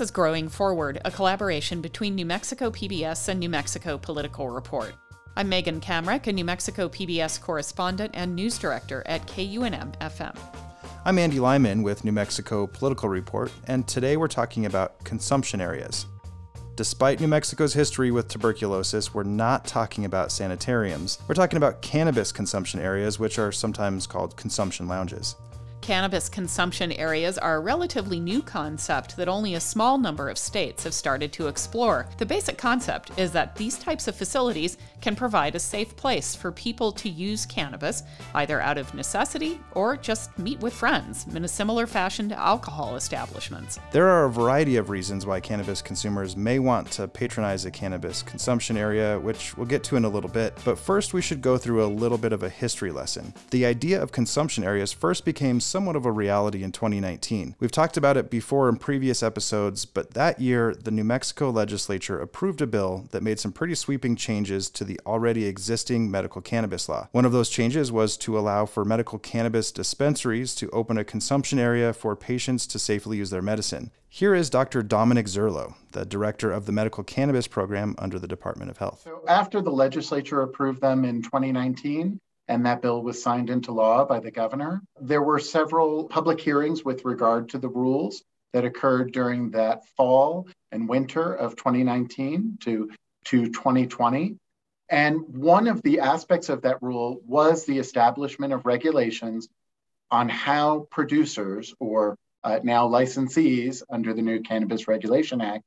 This is Growing Forward, a collaboration between New Mexico PBS and New Mexico Political Report. I'm Megan Kamerick, a New Mexico PBS correspondent and news director at KUNM FM. I'm Andy Lyman with New Mexico Political Report, and today we're talking about consumption areas. Despite New Mexico's history with tuberculosis, we're not talking about sanitariums. We're talking about cannabis consumption areas, which are sometimes called consumption lounges. Cannabis consumption areas are a relatively new concept that only a small number of states have started to explore. The basic concept is that these types of facilities can provide a safe place for people to use cannabis, either out of necessity or just meet with friends in a similar fashion to alcohol establishments. There are a variety of reasons why cannabis consumers may want to patronize a cannabis consumption area, which we'll get to in a little bit. But first, we should go through a little bit of a history lesson. The idea of consumption areas first became somewhat of a reality in 2019. We've talked about it before in previous episodes, but that year, the New Mexico legislature approved a bill that made some pretty sweeping changes to the already existing medical cannabis law. One of those changes was to allow for medical cannabis dispensaries to open a consumption area for patients to safely use their medicine. Here is Dr. Dominic Zurlo, the director of the medical cannabis program under the Department of Health. So, after the legislature approved them in 2019, and that bill was signed into law by the governor. There were several public hearings with regard to the rules that occurred during that fall and winter of 2019 to, to 2020. And one of the aspects of that rule was the establishment of regulations on how producers, or uh, now licensees under the new Cannabis Regulation Act,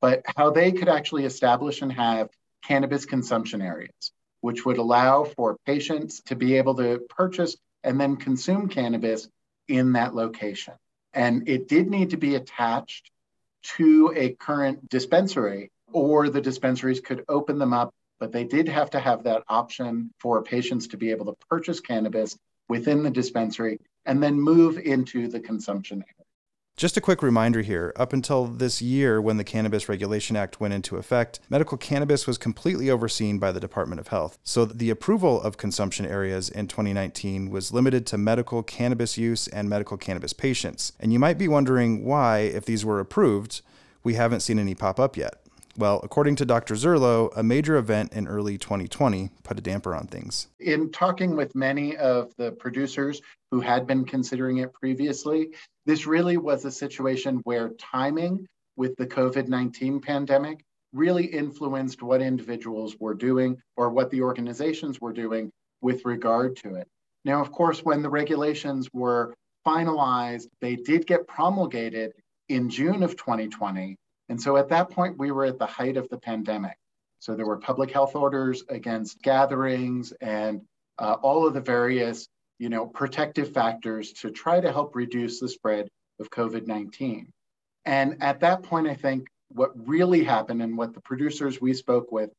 but how they could actually establish and have cannabis consumption areas which would allow for patients to be able to purchase and then consume cannabis in that location. And it did need to be attached to a current dispensary, or the dispensaries could open them up, but they did have to have that option for patients to be able to purchase cannabis within the dispensary and then move into the consumption area. Just a quick reminder here up until this year, when the Cannabis Regulation Act went into effect, medical cannabis was completely overseen by the Department of Health. So the approval of consumption areas in 2019 was limited to medical cannabis use and medical cannabis patients. And you might be wondering why, if these were approved, we haven't seen any pop up yet. Well, according to Dr. Zurlo, a major event in early 2020 put a damper on things. In talking with many of the producers who had been considering it previously, this really was a situation where timing with the COVID 19 pandemic really influenced what individuals were doing or what the organizations were doing with regard to it. Now, of course, when the regulations were finalized, they did get promulgated in June of 2020. And so at that point, we were at the height of the pandemic. So there were public health orders against gatherings and uh, all of the various, you know, protective factors to try to help reduce the spread of COVID-19. And at that point, I think what really happened and what the producers we spoke with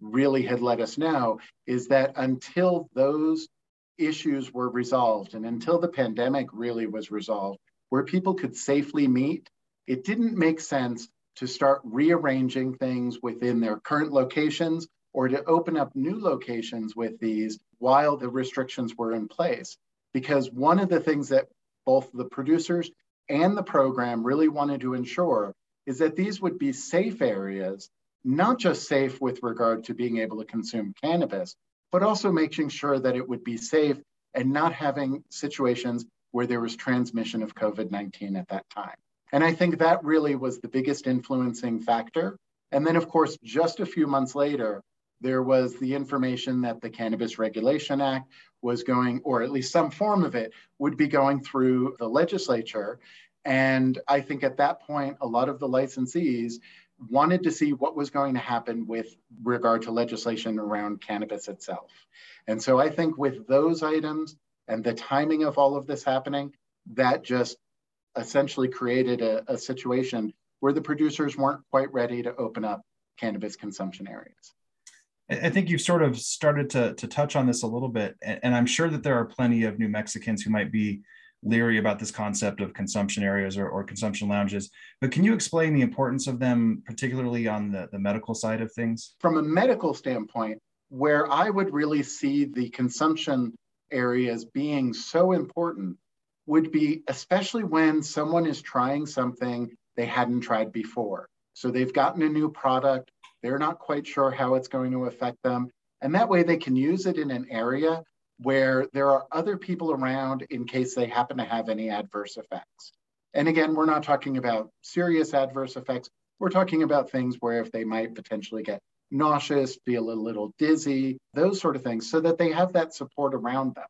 really had let us know is that until those issues were resolved and until the pandemic really was resolved, where people could safely meet, it didn't make sense to start rearranging things within their current locations or to open up new locations with these while the restrictions were in place. Because one of the things that both the producers and the program really wanted to ensure is that these would be safe areas, not just safe with regard to being able to consume cannabis, but also making sure that it would be safe and not having situations where there was transmission of COVID 19 at that time. And I think that really was the biggest influencing factor. And then, of course, just a few months later, there was the information that the Cannabis Regulation Act was going, or at least some form of it, would be going through the legislature. And I think at that point, a lot of the licensees wanted to see what was going to happen with regard to legislation around cannabis itself. And so I think with those items and the timing of all of this happening, that just essentially created a, a situation where the producers weren't quite ready to open up cannabis consumption areas. I think you've sort of started to, to touch on this a little bit, and I'm sure that there are plenty of New Mexicans who might be leery about this concept of consumption areas or, or consumption lounges. But can you explain the importance of them, particularly on the, the medical side of things? From a medical standpoint, where I would really see the consumption areas being so important would be especially when someone is trying something they hadn't tried before. So they've gotten a new product. They're not quite sure how it's going to affect them. And that way they can use it in an area where there are other people around in case they happen to have any adverse effects. And again, we're not talking about serious adverse effects. We're talking about things where if they might potentially get nauseous, feel a little dizzy, those sort of things, so that they have that support around them.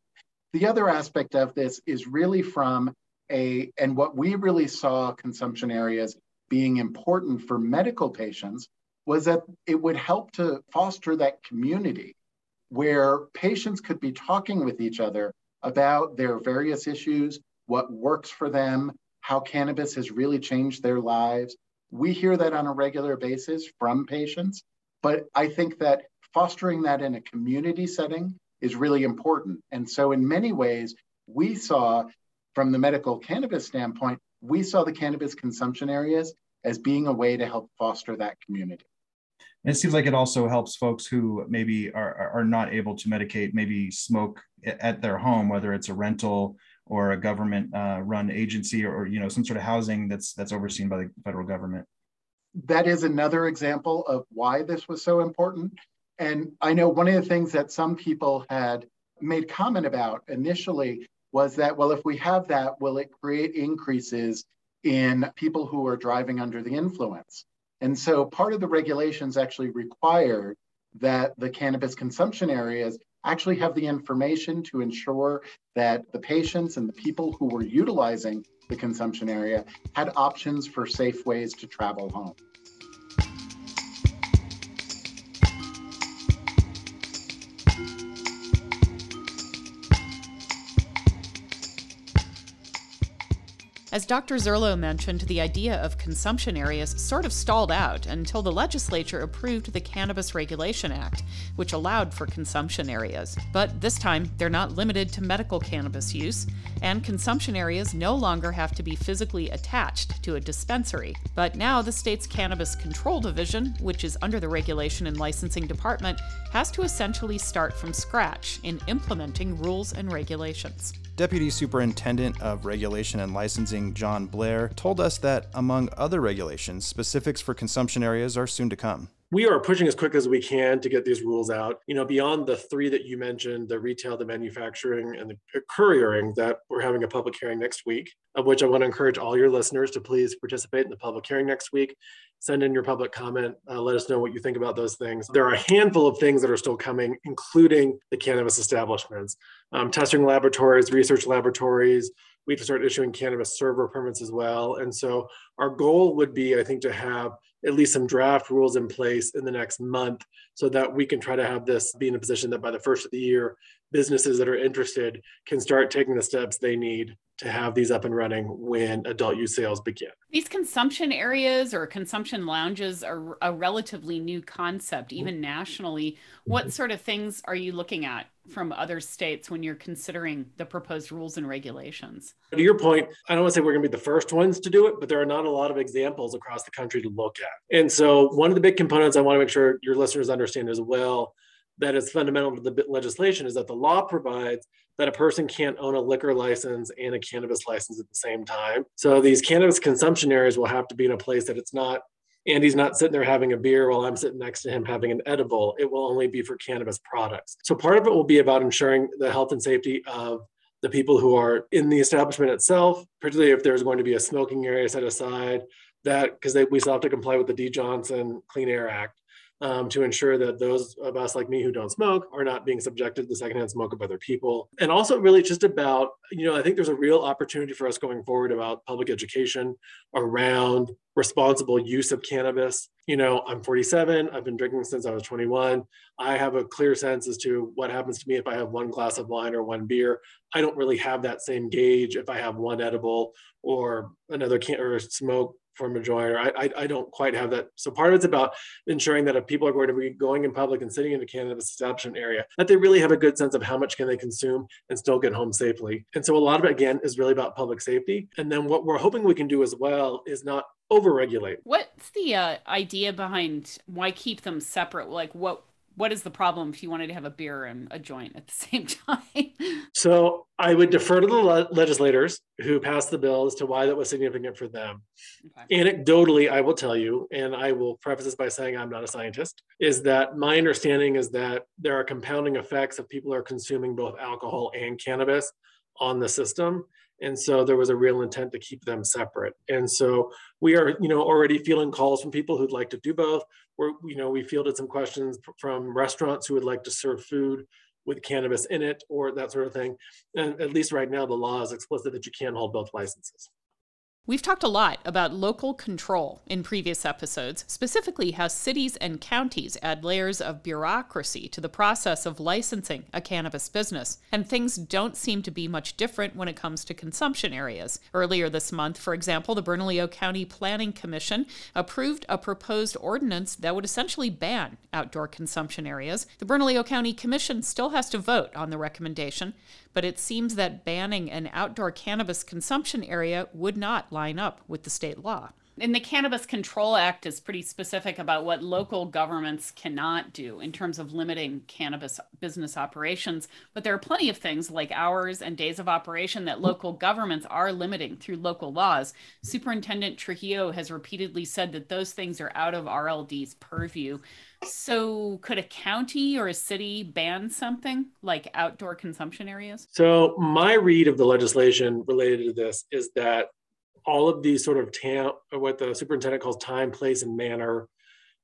The other aspect of this is really from a, and what we really saw consumption areas being important for medical patients was that it would help to foster that community where patients could be talking with each other about their various issues, what works for them, how cannabis has really changed their lives. We hear that on a regular basis from patients, but I think that fostering that in a community setting is really important. And so, in many ways, we saw from the medical cannabis standpoint, we saw the cannabis consumption areas as being a way to help foster that community. And it seems like it also helps folks who maybe are, are not able to medicate, maybe smoke at their home, whether it's a rental or a government uh, run agency or, or, you know some sort of housing that's that's overseen by the federal government. That is another example of why this was so important. And I know one of the things that some people had made comment about initially was that, well, if we have that, will it create increases in people who are driving under the influence? And so part of the regulations actually required that the cannabis consumption areas actually have the information to ensure that the patients and the people who were utilizing the consumption area had options for safe ways to travel home. As Dr. Zurlo mentioned, the idea of consumption areas sort of stalled out until the legislature approved the Cannabis Regulation Act, which allowed for consumption areas. But this time, they're not limited to medical cannabis use, and consumption areas no longer have to be physically attached to a dispensary. But now the state's Cannabis Control Division, which is under the Regulation and Licensing Department, has to essentially start from scratch in implementing rules and regulations. Deputy Superintendent of Regulation and Licensing John Blair told us that, among other regulations, specifics for consumption areas are soon to come we are pushing as quick as we can to get these rules out. You know, beyond the three that you mentioned, the retail, the manufacturing, and the couriering, that we're having a public hearing next week, of which I want to encourage all your listeners to please participate in the public hearing next week. Send in your public comment. Uh, let us know what you think about those things. There are a handful of things that are still coming, including the cannabis establishments, um, testing laboratories, research laboratories, we have to start issuing cannabis server permits as well. And so our goal would be, I think, to have at least some draft rules in place in the next month so that we can try to have this be in a position that by the first of the year, businesses that are interested can start taking the steps they need to have these up and running when adult use sales begin. These consumption areas or consumption lounges are a relatively new concept, even nationally. What mm-hmm. sort of things are you looking at from other states when you're considering the proposed rules and regulations? To your point, I don't want to say we're going to be the first ones to do it, but there are not a lot of examples across the country to look at. And so, one of the big components I want to make sure your listeners understand as well that is fundamental to the legislation is that the law provides that a person can't own a liquor license and a cannabis license at the same time. So these cannabis consumption areas will have to be in a place that it's not Andy's not sitting there having a beer while I'm sitting next to him having an edible. It will only be for cannabis products. So part of it will be about ensuring the health and safety of the people who are in the establishment itself, particularly if there's going to be a smoking area set aside, that because we still have to comply with the Dee Johnson Clean Air Act um, to ensure that those of us like me who don't smoke are not being subjected to the secondhand smoke of other people. And also, really, just about, you know, I think there's a real opportunity for us going forward about public education around responsible use of cannabis. You know, I'm 47, I've been drinking since I was 21. I have a clear sense as to what happens to me if I have one glass of wine or one beer. I don't really have that same gauge if I have one edible or another can or smoke from a joiner. I, I, I don't quite have that. So part of it's about ensuring that if people are going to be going in public and sitting in a cannabis establishment area, that they really have a good sense of how much can they consume and still get home safely. And so a lot of it again is really about public safety. And then what we're hoping we can do as well is not overregulate. What's the uh, idea behind why keep them separate? Like what what is the problem if you wanted to have a beer and a joint at the same time? so I would defer to the le- legislators who passed the bill as to why that was significant for them. Okay. Anecdotally, I will tell you, and I will preface this by saying I'm not a scientist, is that my understanding is that there are compounding effects if people are consuming both alcohol and cannabis on the system and so there was a real intent to keep them separate and so we are you know already feeling calls from people who'd like to do both we're you know we fielded some questions from restaurants who would like to serve food with cannabis in it or that sort of thing. And at least right now the law is explicit that you can't hold both licenses We've talked a lot about local control in previous episodes, specifically how cities and counties add layers of bureaucracy to the process of licensing a cannabis business. And things don't seem to be much different when it comes to consumption areas. Earlier this month, for example, the Bernalillo County Planning Commission approved a proposed ordinance that would essentially ban outdoor consumption areas. The Bernalillo County Commission still has to vote on the recommendation, but it seems that banning an outdoor cannabis consumption area would not line up with the state law. And the Cannabis Control Act is pretty specific about what local governments cannot do in terms of limiting cannabis business operations. But there are plenty of things like hours and days of operation that local governments are limiting through local laws. Superintendent Trujillo has repeatedly said that those things are out of RLD's purview. So, could a county or a city ban something like outdoor consumption areas? So, my read of the legislation related to this is that all of these sort of tam, what the superintendent calls time, place, and manner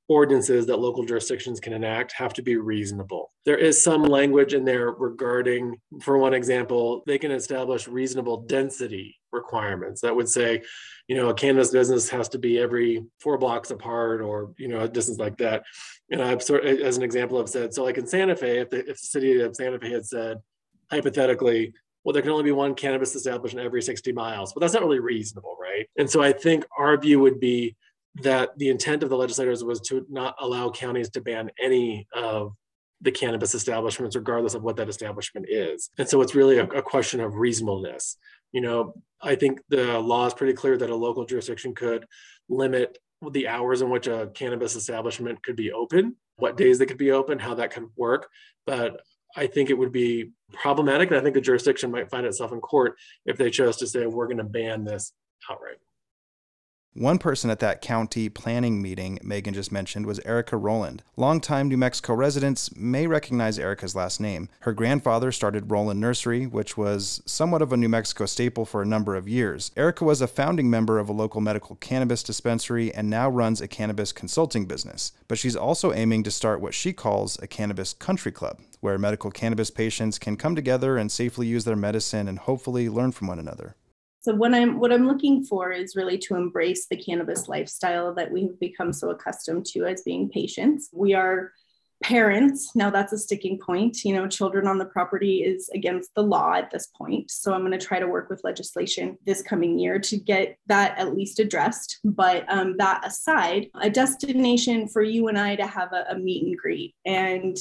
ordinances that local jurisdictions can enact have to be reasonable. There is some language in there regarding, for one example, they can establish reasonable density requirements that would say, you know, a cannabis business has to be every four blocks apart or, you know, a distance like that. And I've sort of, as an example, I've said, so like in Santa Fe, if the, if the city of Santa Fe had said, hypothetically, well, there can only be one cannabis establishment every 60 miles, but that's not really reasonable, right? And so I think our view would be that the intent of the legislators was to not allow counties to ban any of the cannabis establishments, regardless of what that establishment is. And so it's really a, a question of reasonableness. You know, I think the law is pretty clear that a local jurisdiction could limit the hours in which a cannabis establishment could be open, what days they could be open, how that could work. But I think it would be problematic. And I think the jurisdiction might find itself in court if they chose to say, we're going to ban this outright. One person at that county planning meeting Megan just mentioned was Erica Roland. Longtime New Mexico residents may recognize Erica's last name. Her grandfather started Roland Nursery, which was somewhat of a New Mexico staple for a number of years. Erica was a founding member of a local medical cannabis dispensary and now runs a cannabis consulting business. But she's also aiming to start what she calls a cannabis country club, where medical cannabis patients can come together and safely use their medicine and hopefully learn from one another. So what I'm what I'm looking for is really to embrace the cannabis lifestyle that we've become so accustomed to as being patients. We are parents now that's a sticking point you know children on the property is against the law at this point so i'm going to try to work with legislation this coming year to get that at least addressed but um, that aside a destination for you and i to have a, a meet and greet and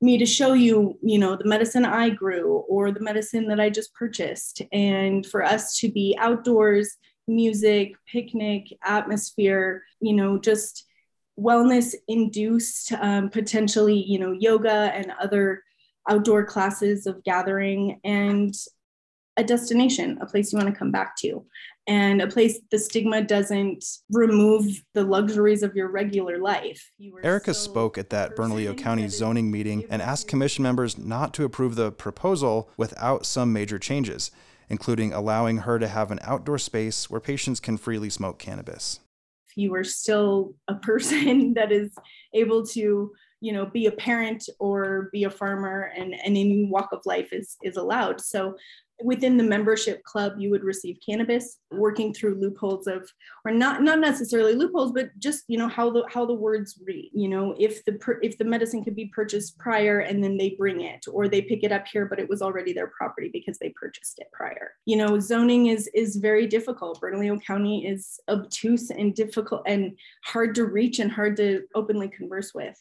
me to show you, you know, the medicine I grew or the medicine that I just purchased. And for us to be outdoors, music, picnic, atmosphere, you know, just wellness induced, um, potentially, you know, yoga and other outdoor classes of gathering and a destination, a place you want to come back to and a place the stigma doesn't remove the luxuries of your regular life. Erica spoke at that Bernalillo County zoning meeting and asked commission members not to approve the proposal without some major changes, including allowing her to have an outdoor space where patients can freely smoke cannabis. You are still a person that is able to you know be a parent or be a farmer and, and any walk of life is is allowed. So within the membership club you would receive cannabis working through loopholes of or not not necessarily loopholes but just you know how the how the words read you know if the if the medicine could be purchased prior and then they bring it or they pick it up here but it was already their property because they purchased it prior. You know zoning is is very difficult. Bernalillo county is obtuse and difficult and hard to reach and hard to openly converse with.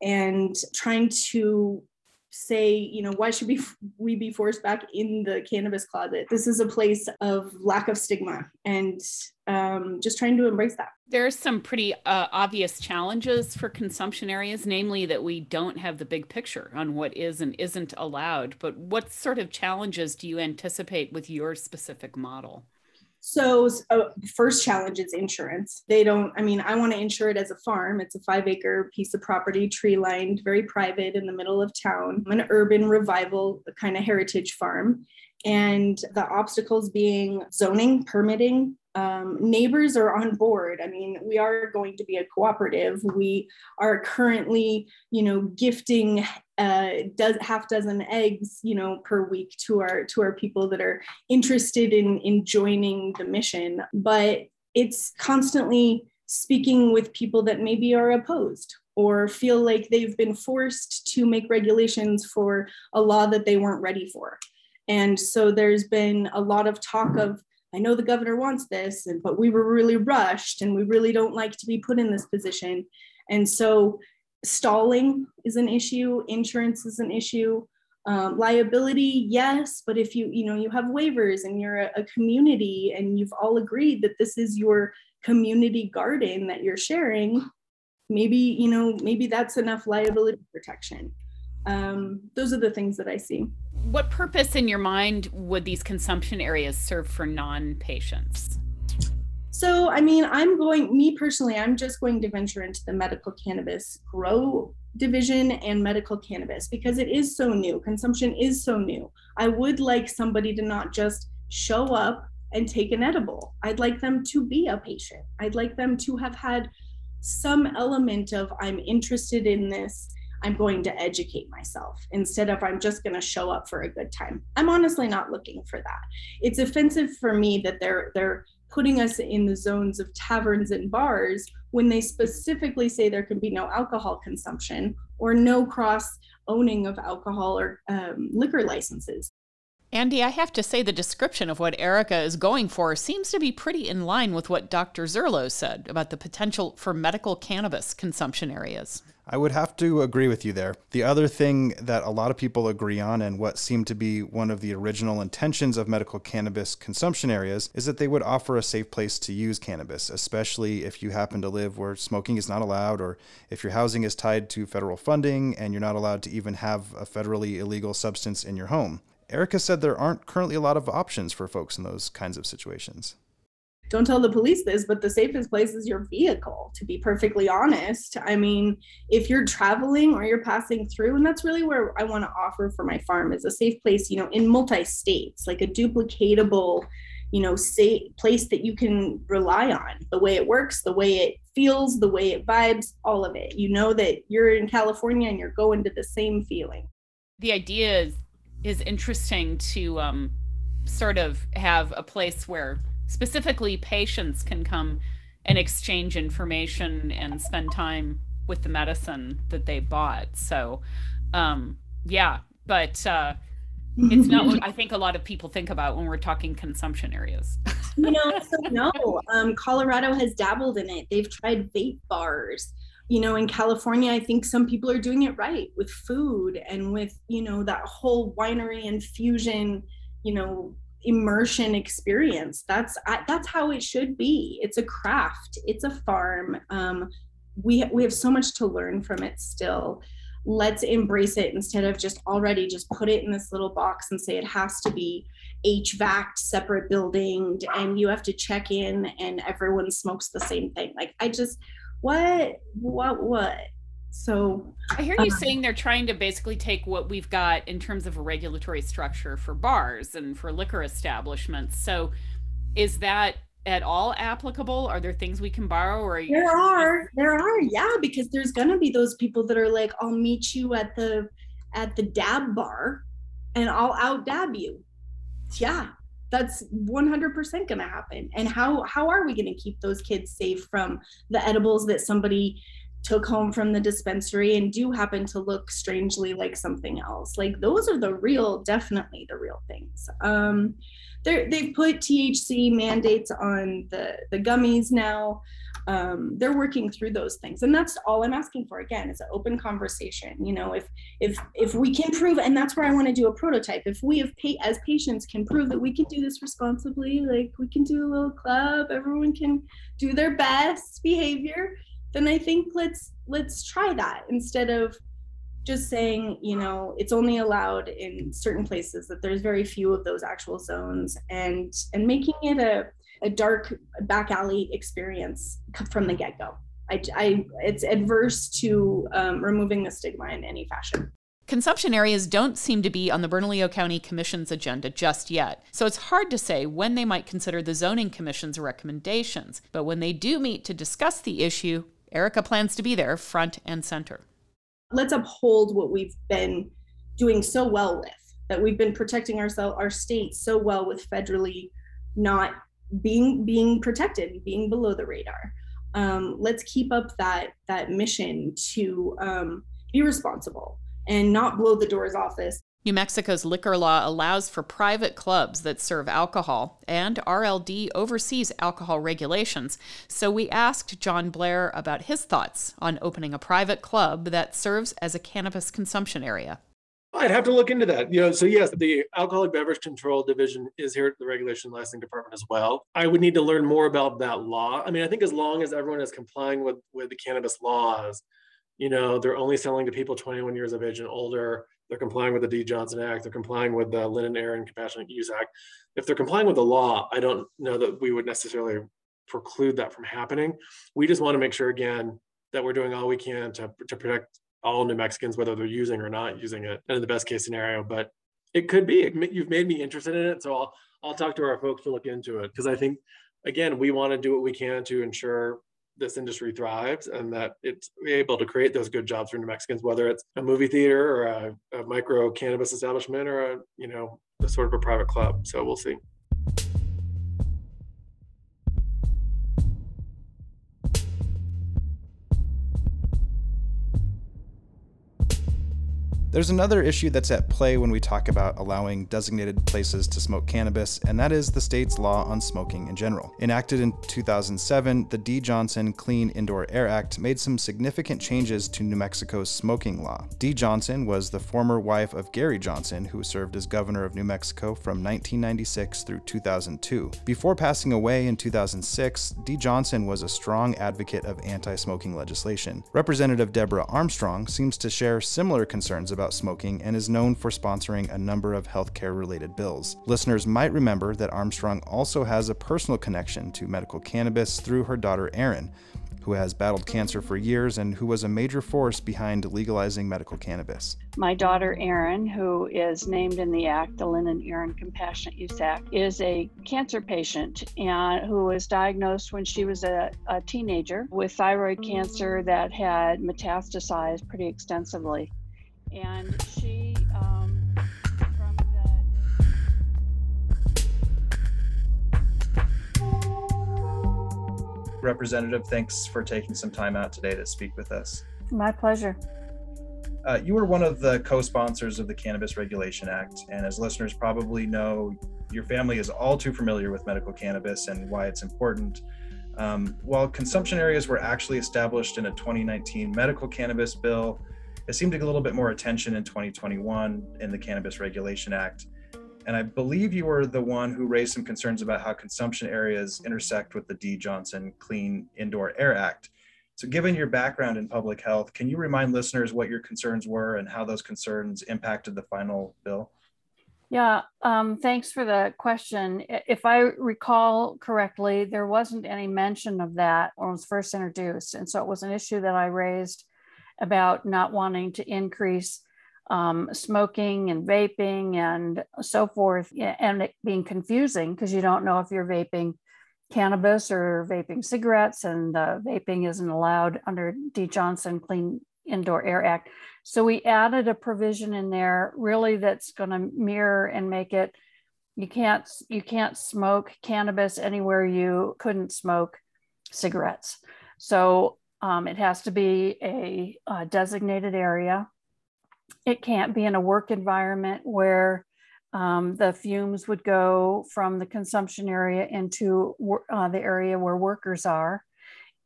And trying to say, you know, why should we we be forced back in the cannabis closet? This is a place of lack of stigma and um, just trying to embrace that. There's some pretty uh, obvious challenges for consumption areas, namely that we don't have the big picture on what is and isn't allowed. But what sort of challenges do you anticipate with your specific model? So, uh, first challenge is insurance. They don't, I mean, I want to insure it as a farm. It's a five acre piece of property, tree lined, very private in the middle of town, an urban revival kind of heritage farm. And the obstacles being zoning, permitting, um, neighbors are on board. I mean, we are going to be a cooperative. We are currently, you know, gifting uh, half dozen eggs, you know, per week to our to our people that are interested in in joining the mission. But it's constantly speaking with people that maybe are opposed or feel like they've been forced to make regulations for a law that they weren't ready for. And so there's been a lot of talk of I know the governor wants this, and but we were really rushed and we really don't like to be put in this position. And so stalling is an issue, insurance is an issue. Um, liability, yes, but if you you know you have waivers and you're a, a community and you've all agreed that this is your community garden that you're sharing, maybe you know maybe that's enough liability protection um, those are the things that I see. What purpose in your mind would these consumption areas serve for non patients? So, I mean, I'm going, me personally, I'm just going to venture into the medical cannabis grow division and medical cannabis because it is so new. Consumption is so new. I would like somebody to not just show up and take an edible. I'd like them to be a patient. I'd like them to have had some element of I'm interested in this I'm going to educate myself instead of I'm just going to show up for a good time. I'm honestly not looking for that. It's offensive for me that they're they're putting us in the zones of taverns and bars when they specifically say there can be no alcohol consumption or no cross owning of alcohol or um, liquor licenses. Andy, I have to say the description of what Erica is going for seems to be pretty in line with what Dr. Zurlo said about the potential for medical cannabis consumption areas. I would have to agree with you there. The other thing that a lot of people agree on, and what seemed to be one of the original intentions of medical cannabis consumption areas, is that they would offer a safe place to use cannabis, especially if you happen to live where smoking is not allowed, or if your housing is tied to federal funding and you're not allowed to even have a federally illegal substance in your home. Erica said there aren't currently a lot of options for folks in those kinds of situations don't tell the police this, but the safest place is your vehicle, to be perfectly honest. I mean, if you're traveling or you're passing through, and that's really where I want to offer for my farm is a safe place, you know, in multi states, like a duplicatable, you know, safe place that you can rely on the way it works, the way it feels, the way it vibes, all of it. You know that you're in California and you're going to the same feeling. The idea is, is interesting to um, sort of have a place where specifically patients can come and exchange information and spend time with the medicine that they bought so um yeah but uh it's not what I think a lot of people think about when we're talking consumption areas. you know, so no. Um, Colorado has dabbled in it. They've tried vape bars. You know, in California, I think some people are doing it right with food and with, you know, that whole winery and fusion, you know, immersion experience. That's that's how it should be. It's a craft. It's a farm. Um, we we have so much to learn from it still. Let's embrace it instead of just already just put it in this little box and say it has to be HVAC separate building and you have to check in and everyone smokes the same thing. Like I just what what what so I hear you um, saying they're trying to basically take what we've got in terms of a regulatory structure for bars and for liquor establishments. So is that at all applicable? Are there things we can borrow or are there are there are yeah because there's gonna be those people that are like I'll meet you at the at the dab bar and I'll out dab you. Yeah, that's 100% going to happen and how how are we going to keep those kids safe from the edibles that somebody took home from the dispensary and do happen to look strangely like something else. Like those are the real definitely the real things. Um they've put THC mandates on the, the gummies now. Um, they're working through those things. And that's all i'm asking for. Again is an open conversation you know if if if we can prove and that's where i want to do a prototype. If we have pa- as patients can prove that we can do this responsibly like we can do a little club everyone can do their best behavior then i think let's let's try that instead of just saying, you know, it's only allowed in certain places that there's very few of those actual zones and and making it a, a dark back alley experience from the get-go. I, I it's adverse to um, removing the stigma in any fashion. Consumption areas don't seem to be on the Bernalillo County Commission's agenda just yet, so it's hard to say when they might consider the Zoning Commission's recommendations. But when they do meet to discuss the issue, Erica plans to be there front and center. Let's uphold what we've been doing so well with that we've been protecting ourselves our state so well with federally not being being protected being below the radar. Um, let's keep up that that mission to um, be responsible and not blow the doors off this New Mexico's liquor law allows for private clubs that serve alcohol, and RLD oversees alcohol regulations. So we asked John Blair about his thoughts on opening a private club that serves as a cannabis consumption area. I'd have to look into that. You know, so yes, the Alcoholic Beverage Control Division is here at the Regulation Licensing Department as well. I would need to learn more about that law. I mean, I think as long as everyone is complying with with the cannabis laws, you know, they're only selling to people 21 years of age and older they're complying with the Dee Johnson Act, they're complying with the Lynn and Compassionate Use Act. If they're complying with the law, I don't know that we would necessarily preclude that from happening. We just want to make sure again that we're doing all we can to, to protect all New Mexicans, whether they're using or not using it, and in the best case scenario. But it could be. You've made me interested in it, so I'll I'll talk to our folks to look into it because I think again we want to do what we can to ensure this industry thrives and that it's able to create those good jobs for New Mexicans, whether it's a movie theater or a, a micro cannabis establishment or a, you know, a sort of a private club. So we'll see. There's another issue that's at play when we talk about allowing designated places to smoke cannabis, and that is the state's law on smoking in general. Enacted in 2007, the Dee Johnson Clean Indoor Air Act made some significant changes to New Mexico's smoking law. Dee Johnson was the former wife of Gary Johnson, who served as governor of New Mexico from 1996 through 2002. Before passing away in 2006, Dee Johnson was a strong advocate of anti smoking legislation. Representative Deborah Armstrong seems to share similar concerns about smoking and is known for sponsoring a number of healthcare related bills. Listeners might remember that Armstrong also has a personal connection to medical cannabis through her daughter Erin, who has battled cancer for years and who was a major force behind legalizing medical cannabis. My daughter Erin, who is named in the Act, the Lynn and Erin Compassionate Use Act, is a cancer patient and who was diagnosed when she was a, a teenager with thyroid cancer that had metastasized pretty extensively and she um, from the representative thanks for taking some time out today to speak with us. My pleasure. Uh, you were one of the co-sponsors of the cannabis regulation act and as listeners probably know your family is all too familiar with medical cannabis and why it's important. Um, while consumption areas were actually established in a 2019 medical cannabis bill it seemed to get a little bit more attention in 2021 in the Cannabis Regulation Act. And I believe you were the one who raised some concerns about how consumption areas intersect with the Dee Johnson Clean Indoor Air Act. So, given your background in public health, can you remind listeners what your concerns were and how those concerns impacted the final bill? Yeah, um, thanks for the question. If I recall correctly, there wasn't any mention of that when it was first introduced. And so it was an issue that I raised about not wanting to increase um, smoking and vaping and so forth, and it being confusing because you don't know if you're vaping cannabis or vaping cigarettes, and vaping isn't allowed under Dee Johnson Clean Indoor Air Act. So we added a provision in there really that's going to mirror and make it you can't you can't smoke cannabis anywhere you couldn't smoke cigarettes. So um, it has to be a, a, designated area. It can't be in a work environment where um, the fumes would go from the consumption area into uh, the area where workers are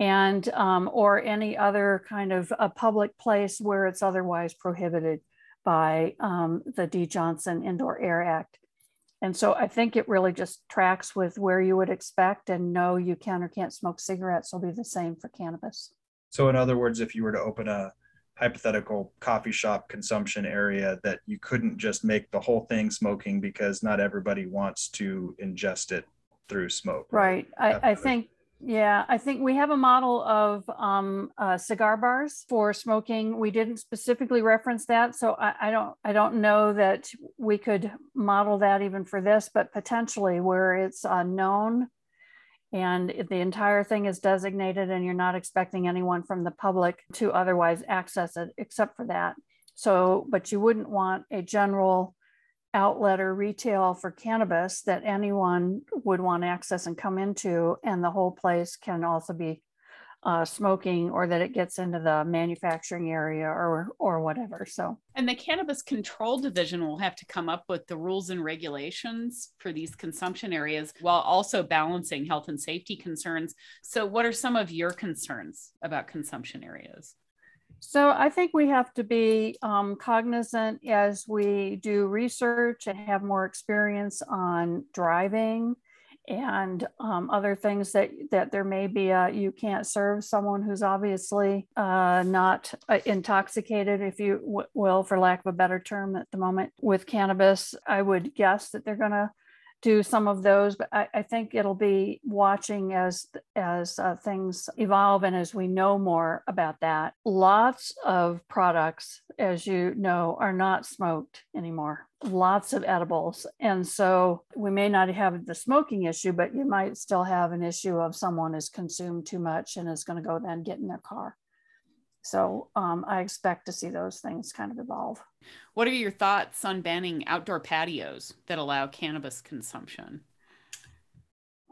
and um, or any other kind of a public place where it's otherwise prohibited by um, the Dee Johnson Indoor Air Act. And so I think it really just tracks with where you would expect and know you can or can't smoke cigarettes will be the same for cannabis. So in other words, if you were to open a hypothetical coffee shop consumption area that you couldn't just make the whole thing smoking because not everybody wants to ingest it through smoke. Right. I, I think yeah, I think we have a model of um, uh, cigar bars for smoking. We didn't specifically reference that, so I, I, don't I don't know that we could model that even for this, but potentially where it's uh, known and if the entire thing is designated and you're not expecting anyone from the public to otherwise access it except for that. So, but you wouldn't want a general outlet or retail for cannabis that anyone would want access and come into, and the whole place can also be uh, smoking or that it gets into the manufacturing area or or whatever. So and the cannabis control division will have to come up with the rules and regulations for these consumption areas while also balancing health and safety concerns. So what are some of your concerns about consumption areas? So I think we have to be um, cognizant as we do research and have more experience on driving and um, other things that that there may be a, you can't serve someone who's obviously uh, not uh, intoxicated if you w- will for lack of a better term at the moment with cannabis i would guess that they're going to do some of those, but I, I think it'll be watching as as uh, things evolve and as we know more about that. Lots of products, as you know, are not smoked anymore. Lots of edibles, and so we may not have the smoking issue, but you might still have an issue of someone has consumed too much and is going to go then get in their car. So um, I expect to see those things kind of evolve. What are your thoughts on banning outdoor patios that allow cannabis consumption?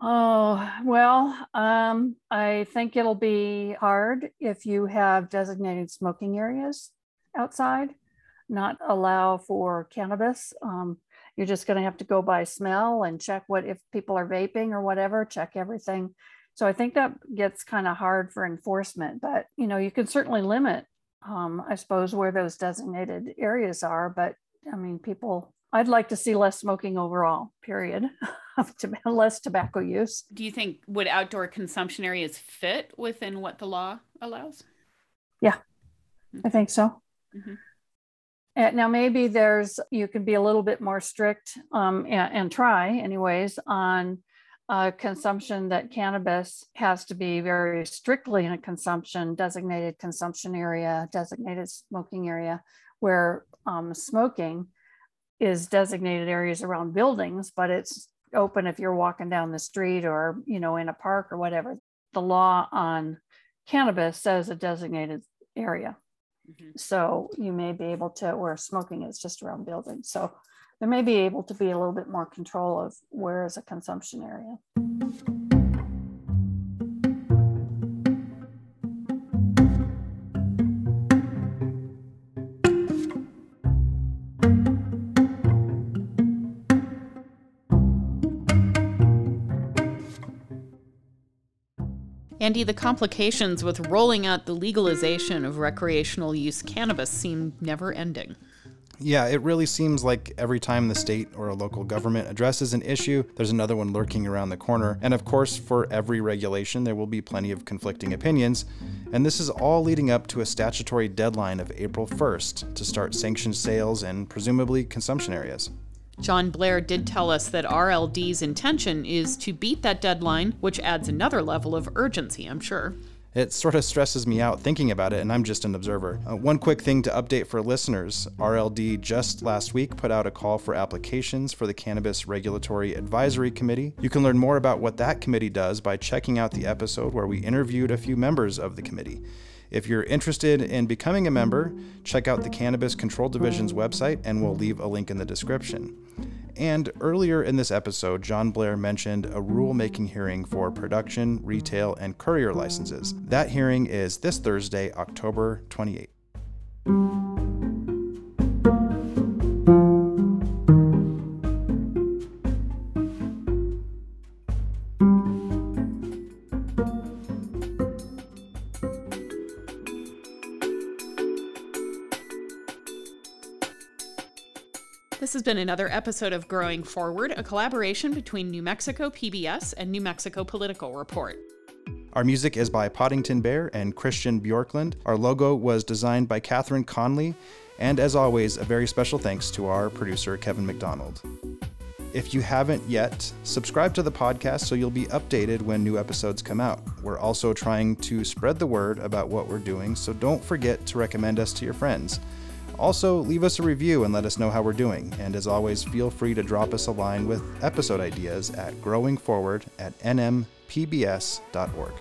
Oh, well, um, I think it'll be hard if you have designated smoking areas outside, not allow for cannabis. Um, you're just going to have to go by smell and check what if people are vaping or whatever, check everything so I think that gets kind of hard for enforcement, but you know, you can certainly limit, um, I suppose, where those designated areas are. But I mean, people, I'd like to see less smoking overall, period, less tobacco use. Do you think would outdoor consumption areas fit within what the law allows? Yeah, mm-hmm. I think so. Mm-hmm. Uh, now, maybe there's, you can be a little bit more strict um, and, and try, anyways, on uh, consumption that cannabis has to be very strictly in a consumption designated consumption area, designated smoking area, where um, smoking is designated areas around buildings, but it's open if you're walking down the street or you know in a park or whatever. The law on cannabis says a designated area. Mm-hmm. So you may be able to, where smoking is just around buildings. So there may be able to be a little bit more control of where is a consumption area. Andy, the complications with rolling out the legalization of recreational use cannabis seem never ending. Yeah, it really seems like every time the state or a local government addresses an issue, there's another one lurking around the corner. And of course, for every regulation, there will be plenty of conflicting opinions. And this is all leading up to a statutory deadline of April 1st to start sanctioned sales and presumably consumption areas. John Blair did tell us that RLD's intention is to beat that deadline, which adds another level of urgency, I'm sure. It sort of stresses me out thinking about it, and I'm just an observer. Uh, one quick thing to update for listeners RLD just last week put out a call for applications for the Cannabis Regulatory Advisory Committee. You can learn more about what that committee does by checking out the episode where we interviewed a few members of the committee. If you're interested in becoming a member, check out the Cannabis Control Division's website, and we'll leave a link in the description. And earlier in this episode, John Blair mentioned a rulemaking hearing for production, retail, and courier licenses. That hearing is this Thursday, October 28. Another episode of Growing Forward, a collaboration between New Mexico PBS and New Mexico Political Report. Our music is by Poddington Bear and Christian Bjorklund. Our logo was designed by Catherine Conley. And as always, a very special thanks to our producer, Kevin McDonald. If you haven't yet, subscribe to the podcast so you'll be updated when new episodes come out. We're also trying to spread the word about what we're doing, so don't forget to recommend us to your friends. Also, leave us a review and let us know how we're doing. And as always, feel free to drop us a line with episode ideas at growingforward at nmpbs.org.